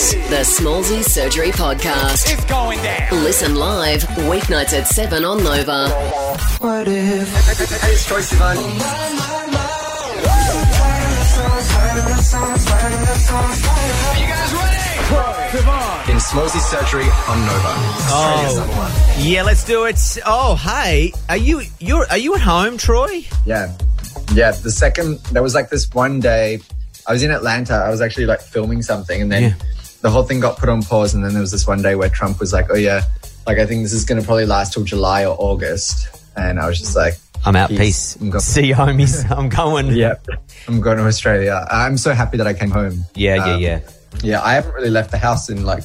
is the Smallzy Surgery Podcast. It's going down. Listen live weeknights at 7 on Nova. What if? Hey, it's Troye Sivan. Are you guys ready? Troye Sivan. In Smallzy Surgery on Nova. Australia's oh. number one. Yeah, let's do it. Oh, hey, are you you're are you at home, Troy? Yeah. Yeah. The second, there was like this one day, I was in Atlanta. I was actually like filming something, and then Yeah. The whole thing got put on pause. And then there was this one day where Trump was like, oh, yeah, like I think this is going to probably last till July or August. And I was just like, I'm out. Peace. Peace. I'm go- See you, homies. I'm going. yeah, I'm going to Australia. I'm so happy that I came home. yeah, yeah, Um, yeah. Yeah, I haven't really left the house in like,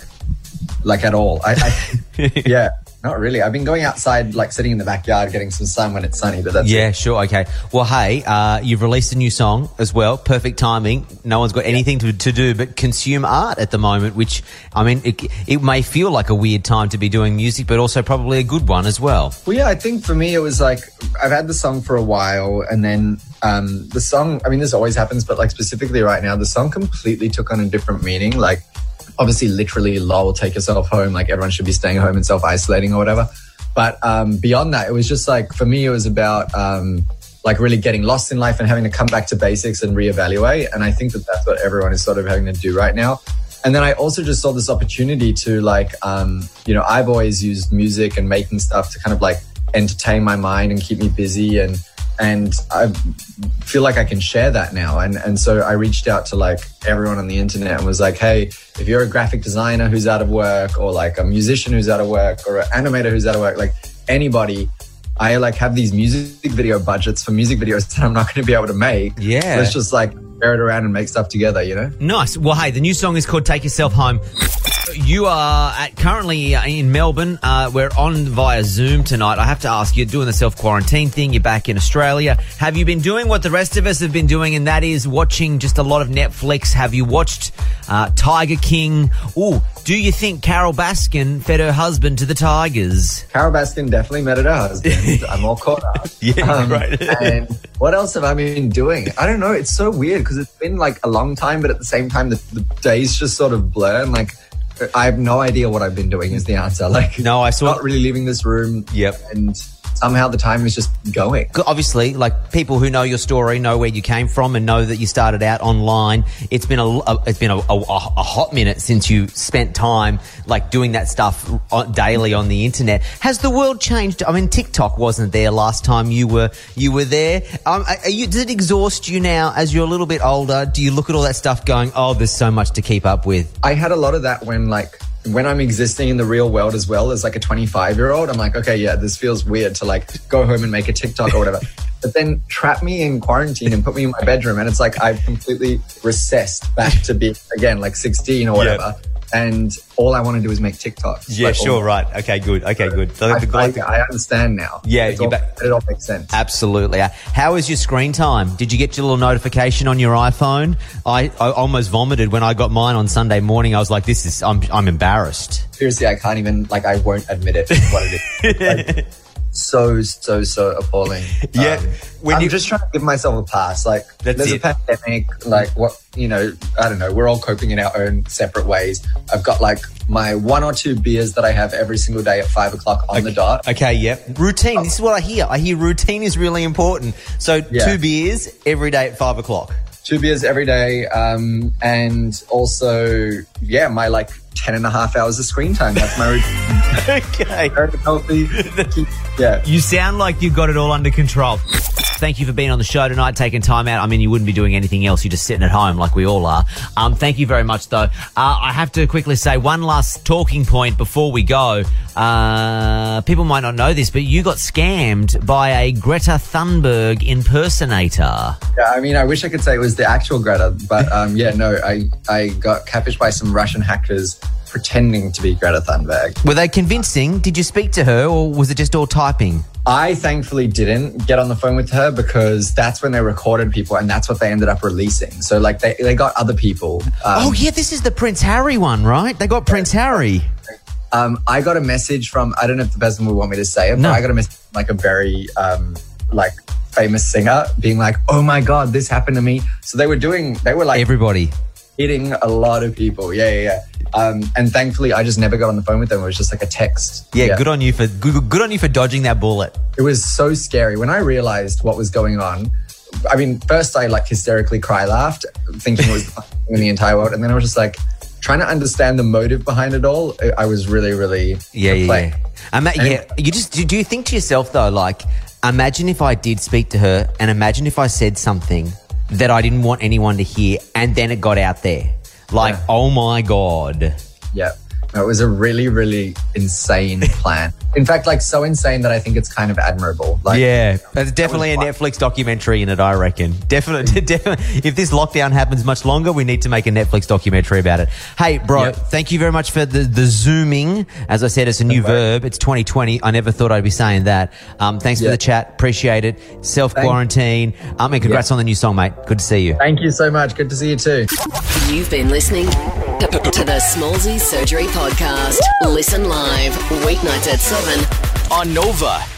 like at all. I, I yeah, not really. I've been going outside, like sitting in the backyard, getting some sun when it's sunny. But that's Yeah, it. sure. Okay. Well, hey, uh, you've released a new song as well. Perfect timing. No one's got anything to, to do but consume art at the moment, which, I mean, it, it may feel like a weird time to be doing music, but also probably a good one as well. Well, yeah, I think for me it was like I've had the song for a while, and then um, the song. I mean, this always happens, but like specifically right now, the song completely took on a different meaning. Like, obviously, literally, lol, take yourself home. Like everyone should be staying home and self isolating or whatever. But um, beyond that, it was just like for me, it was about um, like really getting lost in life and having to come back to basics and reevaluate. And I think that that's what everyone is sort of having to do right now. And then I also just saw this opportunity to like, um, you know, I've always used music and making stuff to kind of like entertain my mind and keep me busy and and I feel like I can share that now. And and so I reached out to like everyone on the internet and was like, hey, if you're a graphic designer who's out of work or like a musician who's out of work or an animator who's out of work, like anybody, I like have these music video budgets for music videos that I'm not going to be able to make. Yeah. Let's just like share it around and make stuff together, you know? Nice. Well, hey, the new song is called Take Yourself Home. You are at, currently in Melbourne. Uh, we're on via Zoom tonight. I have to ask, you're doing the self quarantine thing. You're back in Australia. Have you been doing what the rest of us have been doing, and that is watching just a lot of Netflix? Have you watched uh, Tiger King? Ooh, do you think Carole Baskin fed her husband to the Tigers? Carole Baskin definitely met her husband. I'm all caught up. Yeah, right. and what else have I been doing? I don't know. It's so weird because it's been like a long time, but at the same time, the, the days just sort of blur. And like, I have no idea what I've been doing. Is the answer? Like, No, I saw- not really leaving this room. Yep. And somehow the time is just going. obviously, like people who know your story know where you came from and know that you started out online. It's been a, a- it's been a, a, a hot minute since you spent time like doing that stuff on, daily on the internet. Has the world changed? I mean, TikTok wasn't there last time you were you were there. Um, are you, does it exhaust you now as you're a little bit older? Do you look at all that stuff going, oh, there's so much to keep up with? I had a lot of that when like when I'm existing in the real world as well as like a 25 year old. I'm like, okay, yeah, this feels weird to like go home and make a TikTok or whatever. But then trap me in quarantine and put me in my bedroom, and it's like I've completely recessed back to be again like 16 or whatever. And all I want to do is make TikToks. Yeah, Like, sure, right. Okay, good. Okay, good. So I, I, I understand now. Yeah, all, back- it all makes sense. Absolutely. Uh, How is your screen time? Did you get your little notification on your iPhone? I, I almost vomited when I got mine on Sunday morning. I was like, "This is I'm I'm embarrassed." seriously, I can't even like I won't admit it. What it is. Like, so so so appalling. Yeah, Um, when I'm you- just trying to give myself a pass. Like That's there's it. a pandemic. Like what you know, I don't know. We're all coping in our own separate ways. I've got like my one or two beers that I have every single day at five o'clock on the dot. Okay, yep. Routine. This is what I hear. I hear routine is really important. So Yeah. two beers every day at five o'clock. Two beers every day, um, and also yeah, my like 10 and a half hours of screen time. That's my routine. Okay. Very healthy. yeah. You sound like you've got it all under control. Thank you for being on the show tonight, taking time out. I mean, you wouldn't be doing anything else. You're just sitting at home like we all are. Um, thank you very much, though. Uh, I have to quickly say one last talking point before we go. Uh, people might not know this, but you got scammed by a Greta Thunberg impersonator. Yeah, I mean, I wish I could say it was the actual Greta, but um, yeah, no, I, I got catfished by some Russian hackers pretending to be Greta Thunberg. Were they convincing? Did you speak to her, or was it just all typing? I thankfully didn't get on the phone with her because that's when they recorded people and that's what they ended up releasing. So, like, they, they got other people. Um, oh, yeah, this is the Prince Harry one, right? They got Prince Harry. um, I got a message from, I don't know if the person would want me to say it, No. but I got a message from like a very, um, like, famous singer being like, oh my God, this happened to me. So they were doing, they were like Everybody. hitting a lot of people. Yeah, yeah, yeah. Um, and thankfully, I just never got on the phone with them. It was just like a text. Yeah, good on you for good, good on you for dodging that bullet. It was so scary when I realized what was going on. I mean, first I like hysterically cry laughed, thinking it was the funniest thing in the entire world, and then I was just like trying to understand the motive behind it all. I- was really, really Yeah, yeah, yeah. Ima- And- yeah. You just do, do you think to yourself though, like, imagine if I did speak to her, and imagine if I said something that I didn't want anyone to hear, and then it got out there. Like, Yeah. oh my god. Yeah. No, it was a really, really insane plan. In fact, like so insane that I think it's kind of admirable. Like, yeah, there's definitely a fun. Netflix documentary in it. I reckon. Definitely, definitely. If this lockdown happens much longer, we need to make a Netflix documentary about it. Hey, bro, Yep. thank you very much for the the zooming. As I said, it's a new Okay. verb. It's 2020. I never thought I'd be saying that. Um, thanks for the chat. Appreciate it. Self quarantine. Um, and congrats on the new song, mate. Good to see you. Thank you so much. Good to see you too. You've been listening to, to the Smallzy Surgery Podcast. Listen live, weeknights at 7 On Nova